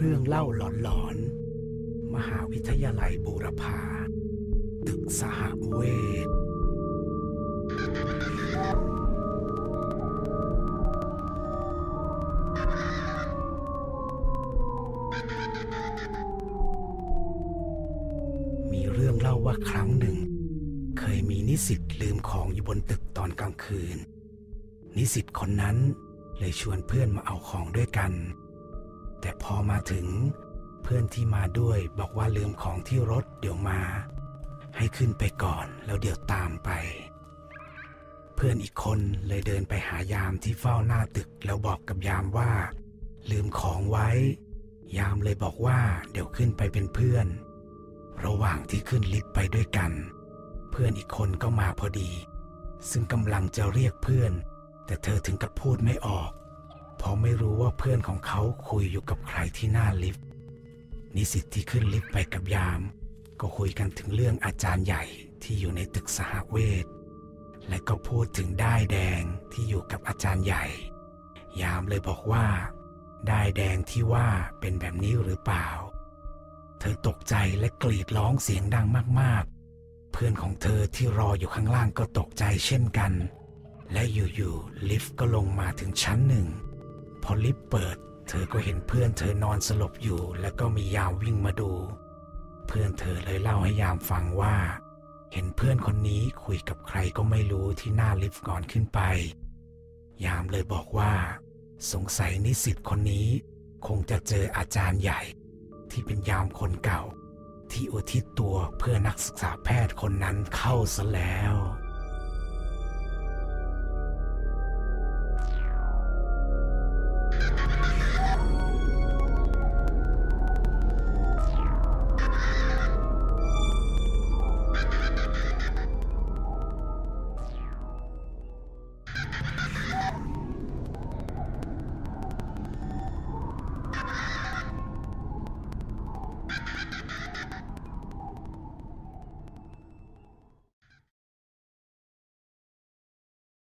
เรื่องเล่าหลอนๆ มหาวิทยาลัยบูรพา ตึกสหเวทมีเรื่องเล่าว่าครั้งหนึ่ง เคยมีนิสิตลืมของอยู่บนตึกตอนกลางคืน นิสิตคนนั้นเลยชวนเพื่อนมาเอาของด้วยกัน แต่พอมาถึง เพื่อนที่มาด้วยบอกว่าลืมของที่รถเดี๋ยวมา ให้ขึ้นไปก่อนแล้วเดี๋ยวตามไป เพื่อนอีกคนเลยเดินไปหายามที่เฝ้าหน้าตึกแล้วบอกกับยามว่า ลืมของไว้ ยามเลยบอกว่าเดี๋ยวขึ้นไปเป็นเพื่อน ระหว่างที่ขึ้นลิฟต์ไปด้วยกัน เพื่อนอีกคนก็มาพอดี ซึ่งกำลังจะเรียกเพื่อน แต่เธอถึงกับพูดไม่ออก เพราะไม่รู้ว่าเพื่อนของเขาคุยอยู่กับใครที่หน้าลิฟต์ นิสิตที่ขึ้นลิฟต์ไปกับยาม ก็คุยกันถึงเรื่องอาจารย์ใหญ่ที่อยู่ในตึกสหเวท และก็พูดถึงด้ายแดงที่อยู่กับอาจารย์ใหญ่ ยามเลยบอกว่า ด้ายแดงที่ว่าเป็นแบบนี้หรือเปล่า เธอตกใจและกรีดร้องเสียงดังมากๆ เพื่อนของเธอที่รออยู่ข้างล่างก็ตกใจเช่นกัน และอยู่ๆลิฟต์ก็ลงมาถึงชั้นหนึ่ง อลิฟต์เปิด เธอก็เห็นเพื่อนเธอนอนสลบอยู่ แล้วก็มียามวิ่งมาดู เพื่อนเธอเลยเล่าให้ยามฟังว่า เห็นเพื่อนคนนี้คุยกับใครก็ไม่รู้ที่หน้าลิฟต์ก่อนขึ้นไป ยามเลยบอกว่า สงสัยนิสิตคนนี้ คงจะเจออาจารย์ใหญ่ ที่เป็นยามคนเก่า ที่อุทิศตัวเพื่อนักศึกษาแพทย์คนนั้นเข้าซะแล้ว